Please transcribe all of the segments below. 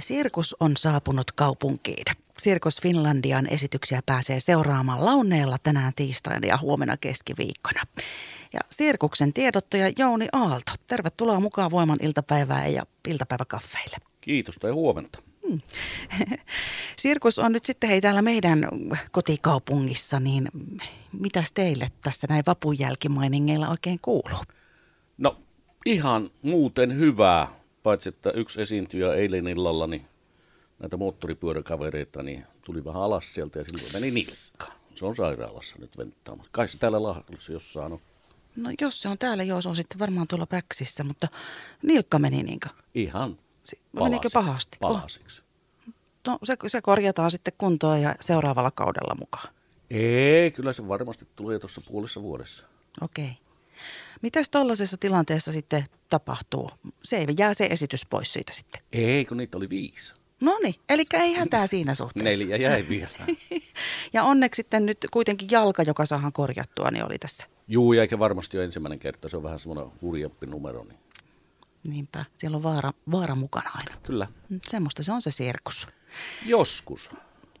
Sirkus on saapunut kaupunkiin. Sirkus Finlandian esityksiä pääsee seuraamaan launeella tänään tiistaina ja huomenna keskiviikkona. Ja Sirkuksen tiedottaja Jouni Aalto, tervetuloa mukaan Voiman iltapäivään ja iltapäiväkaffeille. Kiitos tai huomenta. Hmm. Sirkus on nyt sitten hei täällä meidän kotikaupungissa, niin mitäs teille tässä näin vapun jälkimainingeilla oikein kuuluu? No ihan muuten hyvää, paitsi että yksi esiintyjä eilen illalla, niin näitä moottoripyöräkavereita, niin tuli vähän alas sieltä ja silloin meni nilkka. Se on sairaalassa nyt venttaamassa. Kai se täällä Lahdessa jossain on. No jos se on täällä, joo, se on sitten varmaan tuolla Päksissä, mutta nilkka meni niinkö? Ihan si- Menikö pahasti? Palasiksi. Oh. No se, se korjataan sitten kuntoon ja seuraavalla kaudella mukaan. Ei, kyllä se varmasti tulee tuossa puolessa vuodessa. Okei. Okay. Mitäs tuollaisessa tilanteessa sitten tapahtuu? Se ei jää se esitys pois siitä sitten. Ei, kun niitä oli viisi. No niin, eli ei hätää siinä suhteessa. Neljä jäi vielä. ja onneksi sitten nyt kuitenkin jalka, joka saadaan korjattua, niin oli tässä. Juu, ja eikä varmasti ole ensimmäinen kerta. Se on vähän semmoinen hurjempi numero. Niin. Niinpä, siellä on vaara, vaara mukana aina. Kyllä. Mm, semmoista se on se sirkus. Joskus.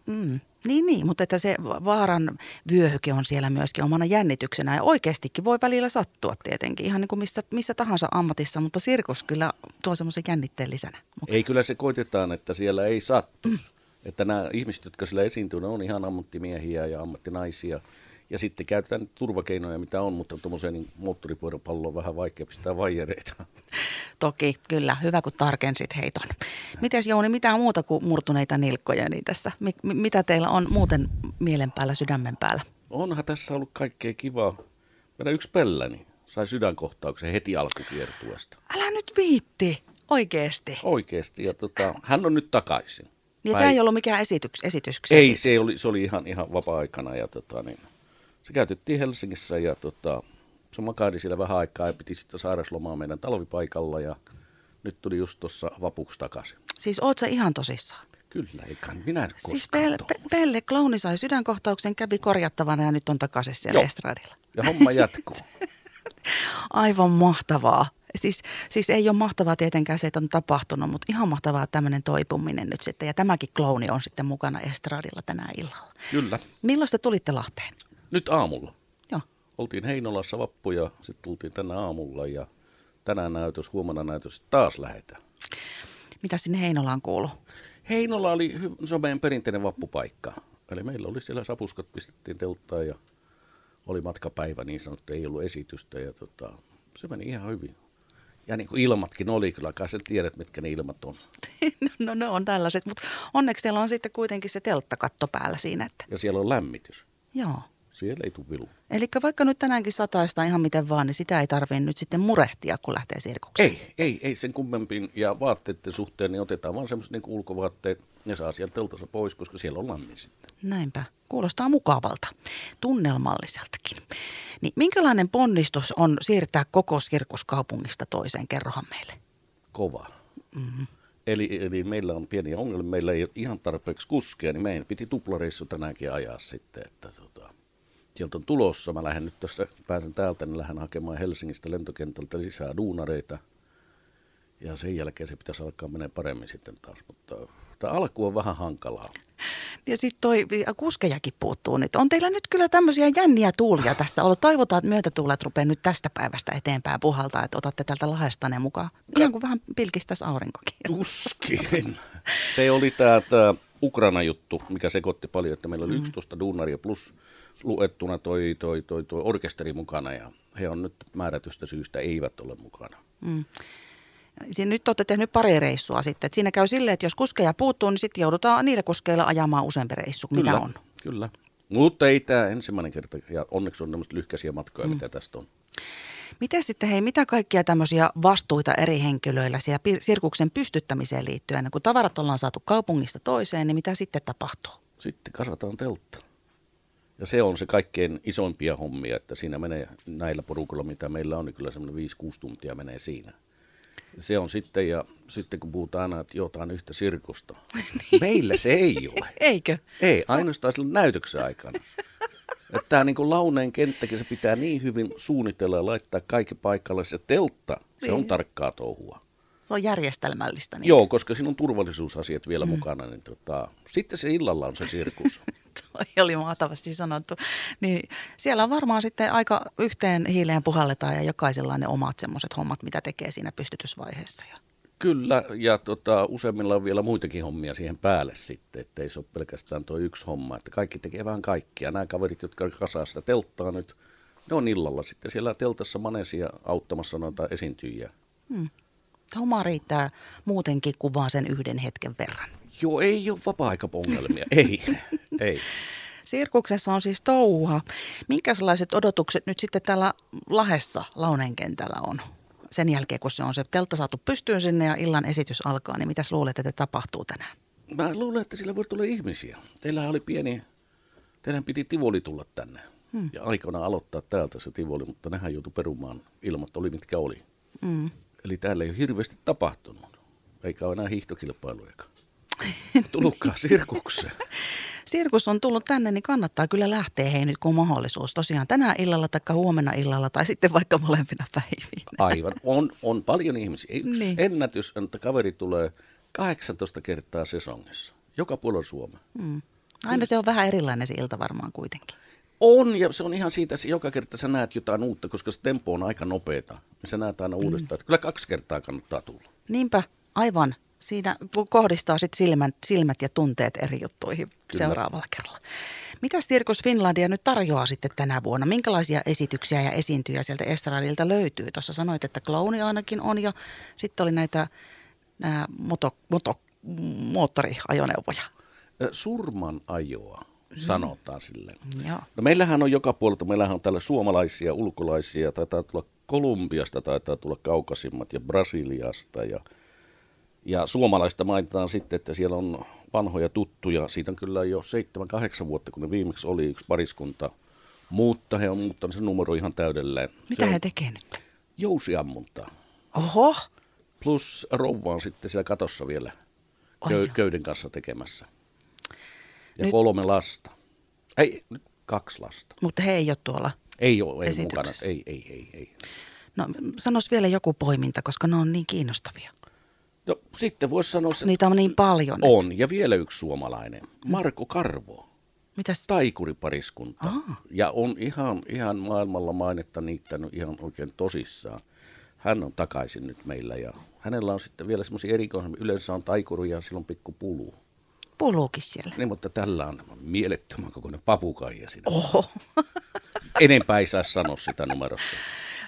Mm. Niin, niin, mutta että se vaaran vyöhyke on siellä myöskin omana jännityksenä ja oikeastikin voi välillä sattua tietenkin, ihan niin kuin missä, missä tahansa ammatissa, mutta sirkus kyllä tuo semmoisen jännitteen lisänä. Ei kyllä se koitetaan, että siellä ei sattu. Mm. Että nämä ihmiset, jotka siellä esiintyvät, on ihan ammattimiehiä ja ammattinaisia. Ja sitten käytetään turvakeinoja, mitä on, mutta tuommoiseen niin moottoripyöräpalloon on vähän vaikea pistää vaijereita. Toki, kyllä. Hyvä, kun tarkensit heiton. Miten Jouni, mitä muuta kuin murtuneita nilkkoja niin tässä? M- mitä teillä on muuten mielen päällä, sydämen päällä? Onhan tässä ollut kaikkea kivaa. Meidän yksi pelläni sai sydänkohtauksen heti alkukiertuesta. Älä nyt viitti, oikeesti. Oikeesti, ja tota, hän on nyt takaisin. Niin tämä ei ollut mikään esityks, esityksiä? Ei, se oli, se oli ihan, ihan vapaa-aikana ja tota, niin, se käytettiin Helsingissä ja tota, se makaili siellä vähän aikaa ja piti sitten sairaslomaa meidän talvipaikalla ja nyt tuli just tuossa vapuksi takaisin. Siis oot sä ihan tosissaan? Kyllä, eikä minä Siis Pelle, Pelle Klouni sai sydänkohtauksen, kävi korjattavana ja nyt on takaisin siellä Joo. estradilla. Ja homma jatkuu. Aivan mahtavaa. Siis, siis ei ole mahtavaa tietenkään se, että on tapahtunut, mutta ihan mahtavaa tämmöinen toipuminen nyt sitten. Ja tämäkin klouni on sitten mukana estradilla tänä illalla. Kyllä. Milloin te tulitte Lahteen? Nyt aamulla. Joo. Oltiin Heinolassa vappu ja sitten tultiin tänä aamulla ja tänään näytös, huomenna näytös, taas lähetään. Mitä sinne Heinolaan kuuluu? Heinola oli, se on meidän perinteinen vappupaikka. Eli meillä oli siellä sapuskat, pistettiin telttaan ja oli matkapäivä niin sanottu, ei ollut esitystä ja tota, se meni ihan hyvin. Ja niin kuin ilmatkin oli, kyllä kai sen tiedät, mitkä ne ilmat on. no ne on tällaiset, mutta onneksi teillä on sitten kuitenkin se telttakatto päällä siinä. Että... Ja siellä on lämmitys. Joo. Siellä ei tule vilu. Eli vaikka nyt tänäänkin sataista ihan miten vaan, niin sitä ei tarvitse nyt sitten murehtia, kun lähtee sirkukseen. Ei, ei, ei sen kummempiin. Ja vaatteiden suhteen niin otetaan vaan semmoiset niin ulkovaatteet. Ne saa sieltä teltassa pois, koska siellä on lämmin sitten. Näinpä. Kuulostaa mukavalta, tunnelmalliseltakin. Niin minkälainen ponnistus on siirtää koko sirkuskaupungista toiseen? Kerrohan meille. Kova. Mm-hmm. Eli, eli meillä on pieniä ongelmia, meillä ei ole ihan tarpeeksi kuskeja, niin meidän piti tuplareissu tänäänkin ajaa sitten, että tota, sieltä on tulossa. Mä lähden nyt tässä, pääsen täältä, niin lähden hakemaan Helsingistä lentokentältä lisää duunareita. Ja sen jälkeen se pitäisi alkaa menee paremmin sitten taas, mutta tämä alku on vähän hankalaa. Ja sitten toi kuskejakin puuttuu nyt. On teillä nyt kyllä tämmöisiä jänniä tuulia tässä ollut. Toivotaan, että myötätuulet rupeaa nyt tästä päivästä eteenpäin puhaltaa, että otatte tältä lahesta ne mukaan. Ihan kuin vähän pilkistäisi aurinkokin. Tuskin. Se oli tämä Ukraina-juttu, mikä sekoitti paljon, että meillä oli mm. 11 duunaria plus luettuna toi, toi, toi, toi orkesteri mukana ja he on nyt määrätystä syystä eivät ole mukana. Mm. Siinä nyt olette tehnyt pari reissua sitten. Että siinä käy silleen, että jos kuskeja puuttuu, niin sitten joudutaan niillä kuskeilla ajamaan useampi reissu, kyllä, mitä on. Kyllä, mutta ei tämä ensimmäinen kerta. Ja onneksi on tämmöistä lyhkäisiä matkoja, mm. mitä tästä on. Miten sitten, hei, mitä kaikkia tämmöisiä vastuita eri henkilöillä siellä sirkuksen pystyttämiseen liittyen? Kun tavarat ollaan saatu kaupungista toiseen, niin mitä sitten tapahtuu? Sitten kasvataan teltta. Ja se on se kaikkein isoimpia hommia, että siinä menee näillä porukoilla, mitä meillä on, niin kyllä semmoinen 5-6 tuntia menee siinä. Se on sitten, ja sitten kun puhutaan aina, että jotain yhtä sirkusta. Meillä se ei ole. Eikö? Ei, ainoastaan sillä näytöksen aikana. Että tämä niin launeen kenttäkin, se pitää niin hyvin suunnitella ja laittaa kaikki paikalle. Se teltta, se niin. on tarkkaa touhua. Se on järjestelmällistä. Niin. Joo, koska siinä on turvallisuusasiat vielä mm. mukana. Niin tota, sitten se illalla on se sirkus. Toi oli mahtavasti sanottu. Niin siellä on varmaan sitten aika yhteen hiileen puhalletaan ja jokaisella on ne omat semmoiset hommat, mitä tekee siinä pystytysvaiheessa. Kyllä, ja tota, useimmilla on vielä muitakin hommia siihen päälle sitten, että ei se ole pelkästään tuo yksi homma, että kaikki tekee vähän kaikkia. Nämä kaverit, jotka kasaa sitä telttaa nyt, ne on illalla sitten siellä teltassa manesia auttamassa noita esiintyjiä. Hmm. Homma riittää muutenkin kuin vaan sen yhden hetken verran. Joo, ei ole vapaa-aikapongelmia, ei, ei. Sirkuksessa on siis touha. Minkälaiset odotukset nyt sitten täällä Lahessa Launeen kentällä on? Sen jälkeen, kun se on se teltta saatu pystyyn sinne ja illan esitys alkaa, niin mitäs luulet, että tapahtuu tänään? Mä luulen, että sillä voi tulla ihmisiä. Teillä oli pieni, teidän piti Tivoli tulla tänne. Hmm. Ja aikana aloittaa täältä se Tivoli, mutta nehän joutui perumaan ilmat, oli mitkä oli. Hmm. Eli täällä ei ole hirveästi tapahtunut, eikä ole enää hiihtokilpailujakaan. Tulkaa sirkukseen. Sirkus on tullut tänne, niin kannattaa kyllä lähteä hei nyt, kun on mahdollisuus. Tosiaan tänään illalla tai huomenna illalla tai sitten vaikka molempina päivinä. Aivan. On, on paljon ihmisiä. Yksi niin. ennätys, että kaveri tulee 18 kertaa sesongissa. Joka puolella Suomea. Mm. Aina se on vähän erilainen se ilta varmaan kuitenkin. On, ja se on ihan siitä, että joka kerta sä näet jotain uutta, koska se tempo on aika nopeeta. Niin sä näet aina mm. uudestaan, että kyllä kaksi kertaa kannattaa tulla. Niinpä, aivan. Siinä kohdistaa sit silmät, silmät ja tunteet eri juttuihin Kyllä. seuraavalla kerralla. Mitä Sirkus Finlandia nyt tarjoaa sitten tänä vuonna? Minkälaisia esityksiä ja esiintyjä sieltä estradilta löytyy? Tuossa sanoit, että klouni ainakin on ja sitten oli näitä nämä moto, moto, moottoriajoneuvoja. Surman ajoa mm. sanotaan sille. Joo. No meillähän on joka puolelta, meillähän on täällä suomalaisia, ulkolaisia, taitaa tulla Kolumbiasta, taitaa tulla Kaukasimmat ja Brasiliasta ja – ja suomalaista mainitaan sitten, että siellä on vanhoja tuttuja. Siitä on kyllä jo 7-8 vuotta, kun ne viimeksi oli yksi pariskunta. Mutta he on muuttanut sen numero ihan täydelleen. Mitä se he tekee nyt? Jousiammuntaa. Oho. Plus rouva on sitten siellä katossa vielä köy- köyden kanssa tekemässä. Ja nyt... kolme lasta. Ei, nyt kaksi lasta. Mutta he ei ole tuolla Ei ole, ei mukana. Ei, ei, ei, ei. No sanos vielä joku poiminta, koska ne on niin kiinnostavia. No sitten voisi sanoa... Se, Niitä on niin paljon. On, nyt. ja vielä yksi suomalainen. Marko Karvo. Mitäs? Taikuripariskunta. Ah. Ja on ihan, ihan maailmalla mainetta niittänyt ihan oikein tosissaan. Hän on takaisin nyt meillä ja hänellä on sitten vielä semmoisia erikoisia, yleensä on taikuri ja silloin pikku pulu. Puluukin siellä. Niin, mutta tällä on mielettömän kokoinen papukaija siinä. Oho. Enempää ei saa sanoa sitä numerosta.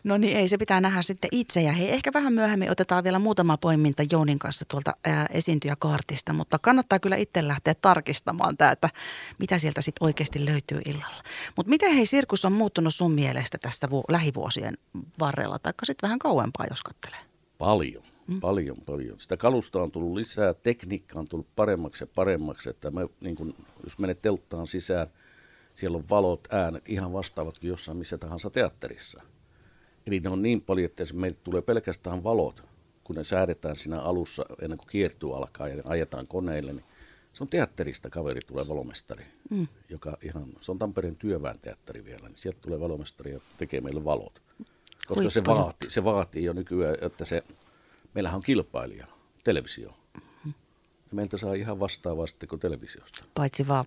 No niin, ei se pitää nähdä sitten itse. Ja hei, ehkä vähän myöhemmin otetaan vielä muutama poiminta Jounin kanssa tuolta ää, esiintyjäkaartista, mutta kannattaa kyllä itse lähteä tarkistamaan tämä, että mitä sieltä sitten oikeasti löytyy illalla. Mutta miten hei, sirkus on muuttunut sun mielestä tässä vu- lähivuosien varrella, tai sitten vähän kauempaa, jos katselee? Paljon. Mm. Paljon, paljon. Sitä kalusta on tullut lisää, tekniikka on tullut paremmaksi ja paremmaksi. Että me, niin kun, jos menet telttaan sisään, siellä on valot, äänet ihan vastaavat kuin jossain missä tahansa teatterissa. Eli ne on niin paljon, että meille tulee pelkästään valot, kun ne säädetään siinä alussa ennen kuin kiertuu alkaa ja ajetaan koneille, niin se on teatterista kaveri, tulee valomestari, mm. joka ihan, se on Tampereen työväen teatteri vielä, niin sieltä tulee valomestari ja tekee meille valot. Koska se vaatii, se vaatii jo nykyään, että se, meillähän on kilpailija, televisio. Mm-hmm. Ja meiltä saa ihan vastaavasti kuin televisiosta. Paitsi vaan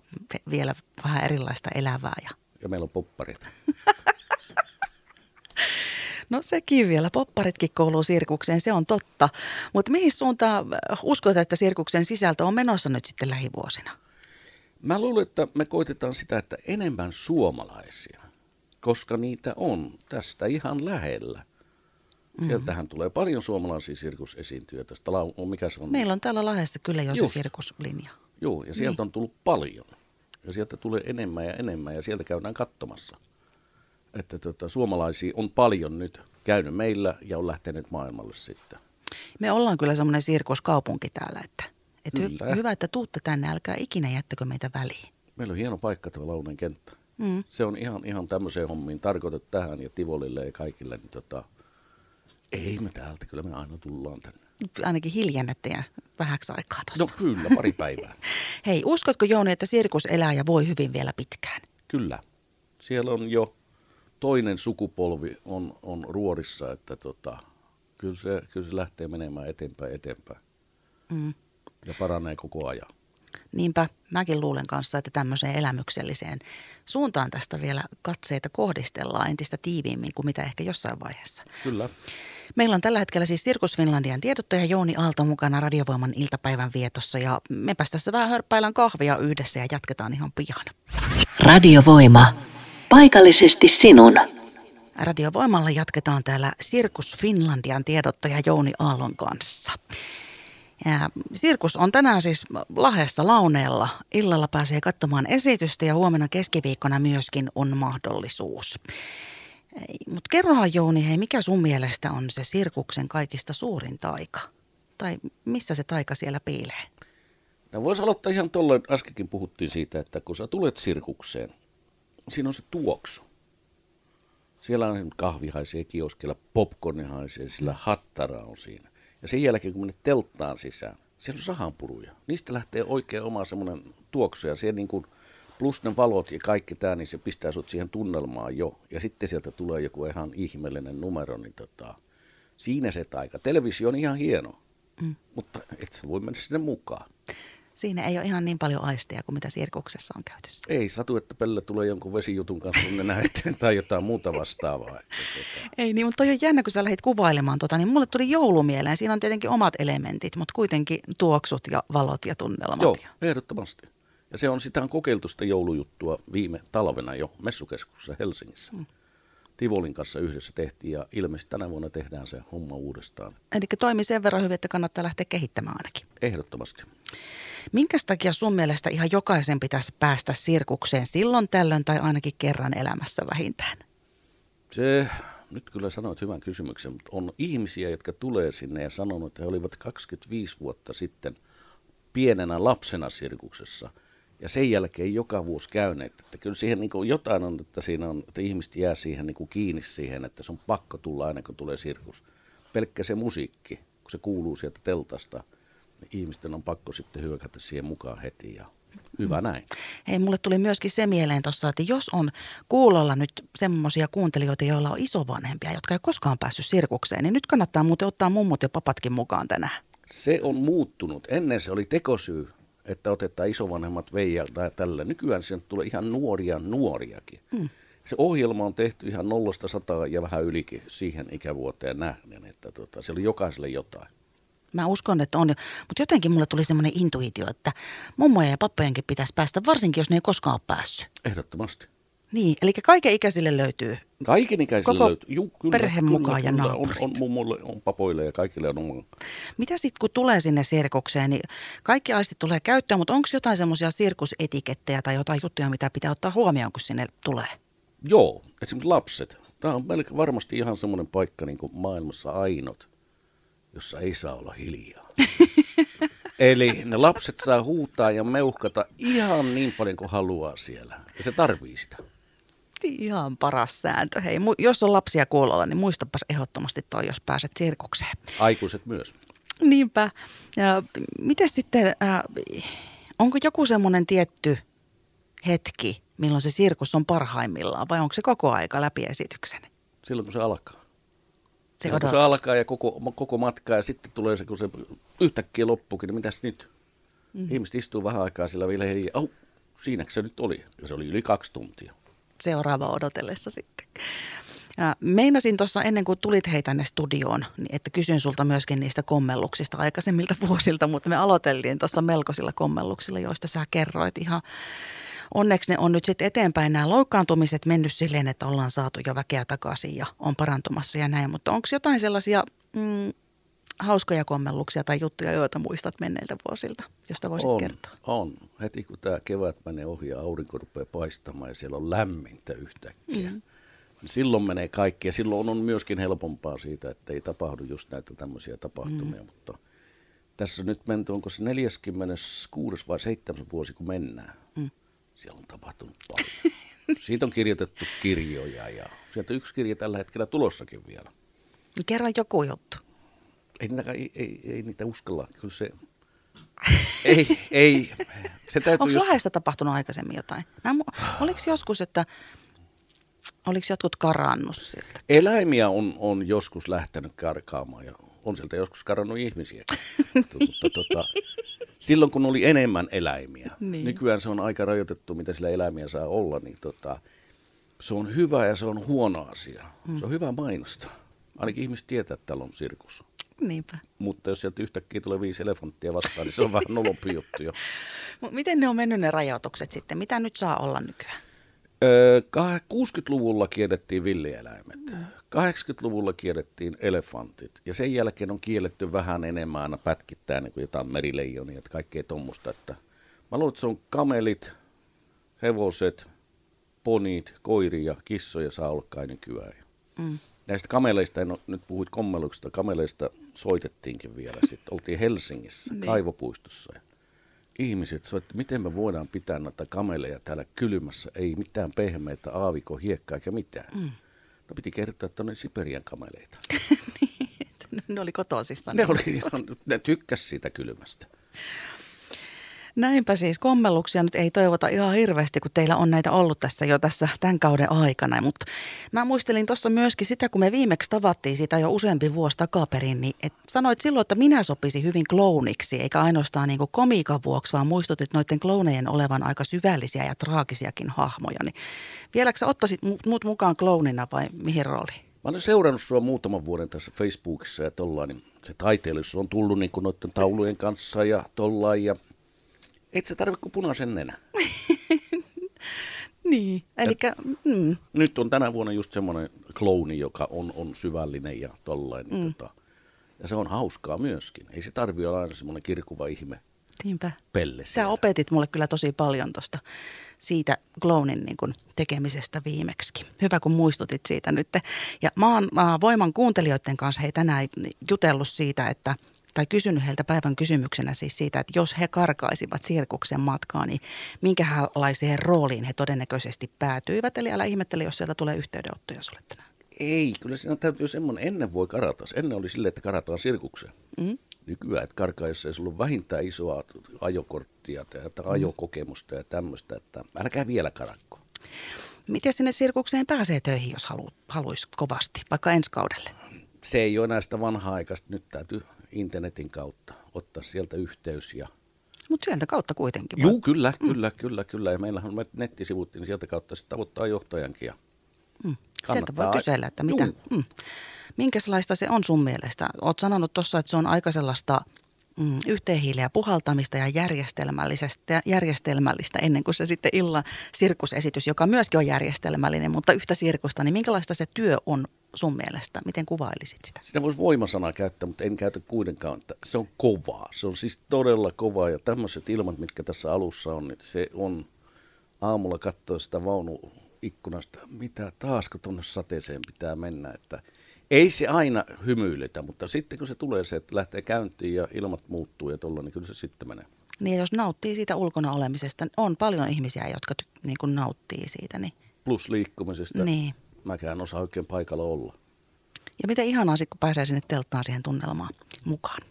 vielä vähän erilaista elävää. Ja, ja meillä on popparit. No sekin vielä, popparitkin kuuluu sirkukseen, se on totta. Mutta mihin suuntaan uskot, että sirkuksen sisältö on menossa nyt sitten lähivuosina? Mä luulen, että me koitetaan sitä, että enemmän suomalaisia, koska niitä on tästä ihan lähellä. Mm-hmm. Sieltähän tulee paljon suomalaisia sirkusesiintyjä tästä, mikä se on? Meillä on täällä Lahdessa kyllä jo Just. se sirkuslinja. Joo, ja sieltä niin. on tullut paljon. Ja sieltä tulee enemmän ja enemmän ja sieltä käydään katsomassa että tota, suomalaisia on paljon nyt käynyt meillä ja on lähtenyt maailmalle sitten. Me ollaan kyllä semmoinen sirkuskaupunki täällä, että, että hy, hyvä, että tuutte tänne, älkää ikinä jättäkö meitä väliin. Meillä on hieno paikka tuo Launen kenttä. Mm. Se on ihan, ihan tämmöiseen hommiin tarkoitettu tähän ja Tivolille ja kaikille. Niin tota, ei me täältä, kyllä me aina tullaan tänne. Ainakin hiljennette ja vähäksi aikaa tuossa. No kyllä, pari päivää. Hei, uskotko Jouni, että sirkus elää ja voi hyvin vielä pitkään? Kyllä. Siellä on jo toinen sukupolvi on, on ruorissa, että tota, Kyllä se, kyllä se lähtee menemään eteenpäin eteenpäin. Mm. Ja paranee koko ajan. Niinpä mäkin luulen kanssa, että tämmöiseen elämykselliseen suuntaan tästä vielä katseita kohdistellaan entistä tiiviimmin kuin mitä ehkä jossain vaiheessa. Kyllä. Meillä on tällä hetkellä siis Sirkus Finlandian tiedottaja Jouni Aalto mukana Radiovoiman iltapäivän vietossa ja mepä tässä vähän hörppäillään kahvia yhdessä ja jatketaan ihan pian. Radiovoima. Paikallisesti sinun. Radiovoimalla jatketaan täällä Sirkus Finlandian tiedottaja Jouni Aallon kanssa. Ja sirkus on tänään siis Lahdessa Launeella. Illalla pääsee katsomaan esitystä ja huomenna keskiviikkona myöskin on mahdollisuus. Mutta kerrohan Jouni, hei, mikä sun mielestä on se sirkuksen kaikista suurin taika? Tai missä se taika siellä piilee? No voisi aloittaa ihan tolleen, äskenkin puhuttiin siitä, että kun sä tulet sirkukseen, siinä on se tuoksu. Siellä on kahvi haisee kioskilla, popcorni haisee, sillä hattara on siinä. Ja sen jälkeen, kun menet telttaan sisään, siellä on sahanpuruja. Niistä lähtee oikein oma semmoinen tuoksu. Ja siellä niin kuin, plus ne valot ja kaikki tämä, niin se pistää sut siihen tunnelmaan jo. Ja sitten sieltä tulee joku ihan ihmeellinen numero, niin tota, siinä se taika. Televisio on ihan hieno, mm. mutta et voi mennä sinne mukaan. Siinä ei ole ihan niin paljon aisteja kuin mitä sirkuksessa on käytössä. Ei satu, että Pelle tulee jonkun vesijutun kanssa sinne eteen tai jotain muuta vastaavaa. Että, tota. Ei niin, mutta toi on jännä, kun sä lähdit kuvailemaan tota, niin mulle tuli joulumieleen. Siinä on tietenkin omat elementit, mutta kuitenkin tuoksut ja valot ja tunnelmat. Joo, ehdottomasti. Ja se on sitä on kokeiltu sitä joulujuttua viime talvena jo messukeskuksessa Helsingissä. Hmm. Tivolin kanssa yhdessä tehtiin ja ilmeisesti tänä vuonna tehdään se homma uudestaan. Eli toimi sen verran hyvin, että kannattaa lähteä kehittämään ainakin. Ehdottomasti. Minkä takia sun mielestä ihan jokaisen pitäisi päästä sirkukseen silloin tällöin tai ainakin kerran elämässä vähintään? Se, nyt kyllä sanoit hyvän kysymyksen, mutta on ihmisiä, jotka tulee sinne ja sanonut, että he olivat 25 vuotta sitten pienenä lapsena sirkuksessa – ja sen jälkeen joka vuosi käyneet. Että kyllä siihen niin jotain on, että siinä on, että ihmiset jää siihen niin kiinni siihen, että se on pakko tulla aina kun tulee sirkus. Pelkkä se musiikki, kun se kuuluu sieltä teltasta, ihmisten on pakko sitten hyökätä siihen mukaan heti ja Hyvä näin. Hei, mulle tuli myöskin se mieleen tuossa, että jos on kuulolla nyt semmoisia kuuntelijoita, joilla on isovanhempia, jotka ei koskaan päässyt sirkukseen, niin nyt kannattaa muuten ottaa mummut ja papatkin mukaan tänään. Se on muuttunut. Ennen se oli tekosyy, että otetaan isovanhemmat veijalta ja tällä. Nykyään sieltä tulee ihan nuoria nuoriakin. Hmm. Se ohjelma on tehty ihan nollasta sataa ja vähän ylikin siihen ikävuoteen nähden, että tota, siellä on jokaiselle jotain. Mä uskon, että on. Mutta jotenkin mulle tuli semmoinen intuitio, että mummoja ja pappojenkin pitäisi päästä, varsinkin jos ne ei koskaan ole päässyt. Ehdottomasti. Niin, eli kaiken ikäisille löytyy. Kaiken ikäisille Koko löytyy. Juu, kyllä, perhe kyllä, mukaan kyllä, ja naapurit. On, on mummolle, on papoille ja kaikille on oma. Mitä sitten kun tulee sinne sirkukseen, niin kaikki aistit tulee käyttöön, mutta onko jotain semmoisia sirkusetikettejä tai jotain juttuja, mitä pitää ottaa huomioon, kun sinne tulee? Joo, esimerkiksi lapset. Tämä on melkein varmasti ihan semmoinen paikka niin kuin maailmassa ainut, jossa ei saa olla hiljaa. Eli ne lapset saa huutaa ja meuhkata ihan niin paljon kuin haluaa siellä. Ja se tarvii sitä. Ihan paras sääntö. Hei, jos on lapsia kuulolla, niin muistapas ehdottomasti toi, jos pääset sirkukseen. Aikuiset myös. Niinpä. Ja miten sitten, äh, onko joku semmoinen tietty hetki, milloin se sirkus on parhaimmillaan, vai onko se koko aika läpi esityksen? Silloin kun se alkaa. Se, kun se alkaa ja koko, koko matka ja sitten tulee se, kun se yhtäkkiä loppukin, niin mitäs nyt? Mm. Ihmiset istuu vähän aikaa sillä vielä ja au, siinäkö se nyt oli? Ja se oli yli kaksi tuntia seuraava odotellessa sitten. Ja meinasin tuossa ennen kuin tulit hei tänne studioon, niin että kysyn sulta myöskin niistä kommelluksista aikaisemmilta vuosilta, mutta me aloiteltiin tuossa melkoisilla kommelluksilla, joista sä kerroit ihan Onneksi ne on nyt sitten eteenpäin nämä loukkaantumiset mennyt silleen, että ollaan saatu jo väkeä takaisin ja on parantumassa ja näin. Mutta onko jotain sellaisia mm, hauskoja kommelluksia tai juttuja, joita muistat menneiltä vuosilta, josta voisit on, kertoa? On. Heti kun tämä kevät menee ohi ja aurinko rupeaa paistamaan ja siellä on lämmintä yhtäkkiä, mm. silloin menee kaikki. Ja silloin on myöskin helpompaa siitä, että ei tapahdu just näitä tämmöisiä tapahtumia. Mm. Mutta tässä nyt menty, onko se 46 vai 7 vuosi, kun mennään. Mm. Siellä on tapahtunut paljon. Siitä on kirjoitettu kirjoja ja sieltä yksi kirja tällä hetkellä tulossakin vielä. Kerro joku juttu ei, niitä, ei, ei, ei niitä uskalla. Kyllä se, ei, ei. Se Onko just... Lahdessa tapahtunut aikaisemmin jotain? Mä, oliko joskus, että Oliko jotkut karannut sieltä? Eläimiä on, on joskus lähtenyt karkaamaan ja on sieltä joskus karannut ihmisiä. tota, tota, silloin kun oli enemmän eläimiä, niin. nykyään se on aika rajoitettu, mitä sillä eläimiä saa olla, niin tota, se on hyvä ja se on huono asia. Mm. Se on hyvä mainosta. Ainakin ihmiset tietää, että täällä on sirkus. Niinpä. Mutta jos sieltä yhtäkkiä tulee viisi elefanttia vastaan, niin se on vähän nolompi juttu jo. Miten ne on mennyt ne rajoitukset sitten? Mitä nyt saa olla nykyään? Öö, 60-luvulla kiellettiin villieläimet. 80-luvulla kiellettiin elefantit. Ja sen jälkeen on kielletty vähän enemmän aina pätkittäin niin kuin jotain merileijonia ja kaikkea tuommoista. Että mä luulen, että se on kamelit, hevoset, ponit, koiria, kissoja saa olla kai nykyään. Mm. Näistä kameleista, en ole, nyt puhuit kommeluksista, kameleista soitettiinkin vielä. Sitten oltiin Helsingissä, niin. kaivopuistossa. Ja ihmiset soitti, miten me voidaan pitää näitä kameleja täällä kylmässä. Ei mitään pehmeitä, aaviko, hiekkaa eikä mitään. Mm. No piti kertoa, että ne Siperian kameleita. niin, ne oli kotosissa. Ne, oli, ne tykkäs siitä kylmästä. Näinpä siis kommelluksia nyt ei toivota ihan hirveästi, kun teillä on näitä ollut tässä jo tässä tämän kauden aikana. Mutta mä muistelin tuossa myöskin sitä, kun me viimeksi tavattiin sitä jo useampi vuosi takaperin, niin et sanoit silloin, että minä sopisin hyvin klouniksi, eikä ainoastaan niin komiikan vuoksi, vaan muistutit noiden kloonejen olevan aika syvällisiä ja traagisiakin hahmoja. Niin vieläkö sä ottaisit mut mukaan klounina vai mihin rooliin? Mä olen seurannut sua muutaman vuoden tässä Facebookissa ja tollaan, niin se taiteellisuus on tullut niin noiden taulujen kanssa ja tollaan ja et sä tarvitse kuin punaisen nenä. niin, eli... Mm. Nyt on tänä vuonna just semmoinen klouni, joka on, on syvällinen ja tollain. Niin mm. tota, ja se on hauskaa myöskin. Ei se tarvi olla aina semmoinen kirkuva ihme. Niinpä. Pelle Sä opetit mulle kyllä tosi paljon tosta siitä kloonin niin kun tekemisestä viimeksi. Hyvä, kun muistutit siitä nyt. Ja mä oon Voiman kuuntelijoiden kanssa hei tänään jutellut siitä, että – tai kysynyt heiltä päivän kysymyksenä siis siitä, että jos he karkaisivat sirkuksen matkaan, niin minkälaiseen rooliin he todennäköisesti päätyivät. Eli älä ihmettele, jos sieltä tulee yhteydenottoja sulle tänään. Ei, kyllä siinä täytyy semmoinen, ennen voi karata. Ennen oli silleen, että karataan sirkukseen. Mm. Nykyään, että karkaissa ei ollut vähintään isoa ajokorttia tai mm. ajokokemusta ja tämmöistä, että älkää vielä karakko. Miten sinne sirkukseen pääsee töihin, jos halu, haluaisi kovasti, vaikka ensi kaudelle? Se ei ole näistä vanha-aikaista. Nyt täytyy internetin kautta ottaa sieltä yhteys. Ja... Mutta sieltä kautta kuitenkin. Joo, kyllä, mm. kyllä, kyllä, kyllä. Ja meillähän on nettisivut, niin sieltä kautta sitten tavoittaa johtajankin. Ja mm. Sieltä voi kysellä, että mitä, mm. minkälaista se on sun mielestä? Olet sanonut tuossa, että se on aika sellaista mm, yhteenhiileä puhaltamista ja järjestelmällistä, järjestelmällistä ennen kuin se sitten illan sirkusesitys, joka myöskin on järjestelmällinen, mutta yhtä sirkusta, niin minkälaista se työ on sun mielestä? Miten kuvailisit sitä? Sitä voisi voimasanaa käyttää, mutta en käytä kuitenkaan. Se on kovaa. Se on siis todella kovaa ja tämmöiset ilmat, mitkä tässä alussa on, niin se on aamulla katsoa sitä vaunuikkunasta, mitä taasko tuonne sateeseen pitää mennä, että ei se aina hymyiletä, mutta sitten kun se tulee se, että lähtee käyntiin ja ilmat muuttuu ja tuolla, niin kyllä se sitten menee. Niin jos nauttii siitä ulkona olemisesta, niin on paljon ihmisiä, jotka niin kuin nauttii siitä. Niin... Plus liikkumisesta. Niin mäkään osaa oikein paikalla olla. Ja miten ihanaa sitten, kun pääsee sinne telttaan siihen tunnelmaan mukaan.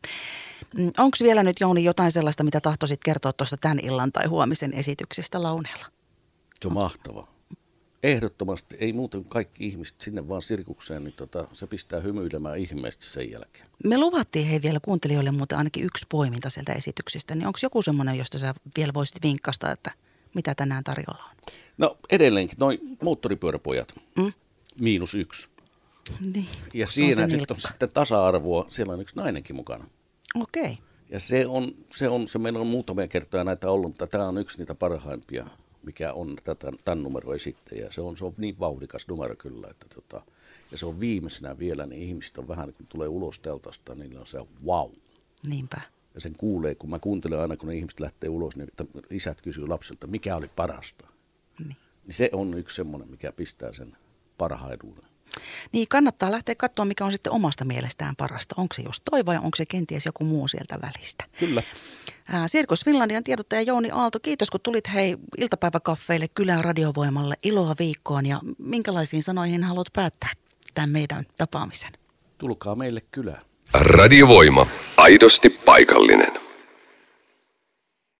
Mm, Onko vielä nyt Jouni jotain sellaista, mitä tahtoisit kertoa tuosta tämän illan tai huomisen esityksestä Launeella? Se on mahtava. Ehdottomasti ei muuten kaikki ihmiset sinne vaan sirkukseen, niin tota, se pistää hymyilemään ihmeesti sen jälkeen. Me luvattiin hei vielä kuuntelijoille muuten ainakin yksi poiminta sieltä esityksistä, niin onko joku semmoinen, josta sä vielä voisit vinkkasta, että mitä tänään tarjolla on? No edelleenkin, noin moottoripyöräpojat. Mm? Miinus yksi. Niin, ja siinä on sitten on sitten tasa-arvoa, siellä on yksi nainenkin mukana. Okei. Okay. Ja se on, se on, se meillä on muutamia kertoja näitä ollut, mutta tämä on yksi niitä parhaimpia, mikä on tätä, tämän numero esittäjä. Se on, se on niin vauhdikas numero kyllä, että tota, ja se on viimeisenä vielä, niin ihmiset on vähän, kun tulee ulos teltasta, niin on se wow. Niinpä. Ja sen kuulee, kun mä kuuntelen aina, kun ne ihmiset lähtee ulos, niin isät kysyy lapselta, mikä oli parasta. Niin. niin se on yksi semmoinen, mikä pistää sen parhaiduuden. Niin kannattaa lähteä katsoa, mikä on sitten omasta mielestään parasta. Onko se just toi vai onko se kenties joku muu sieltä välistä? Kyllä. Sirkus Finlandian tiedottaja Jouni Aalto, kiitos kun tulit hei iltapäiväkaffeille Kylän radiovoimalle. Iloa viikkoon ja minkälaisiin sanoihin haluat päättää tämän meidän tapaamisen? Tulkaa meille kylään. Radiovoima. Aidosti paikallinen.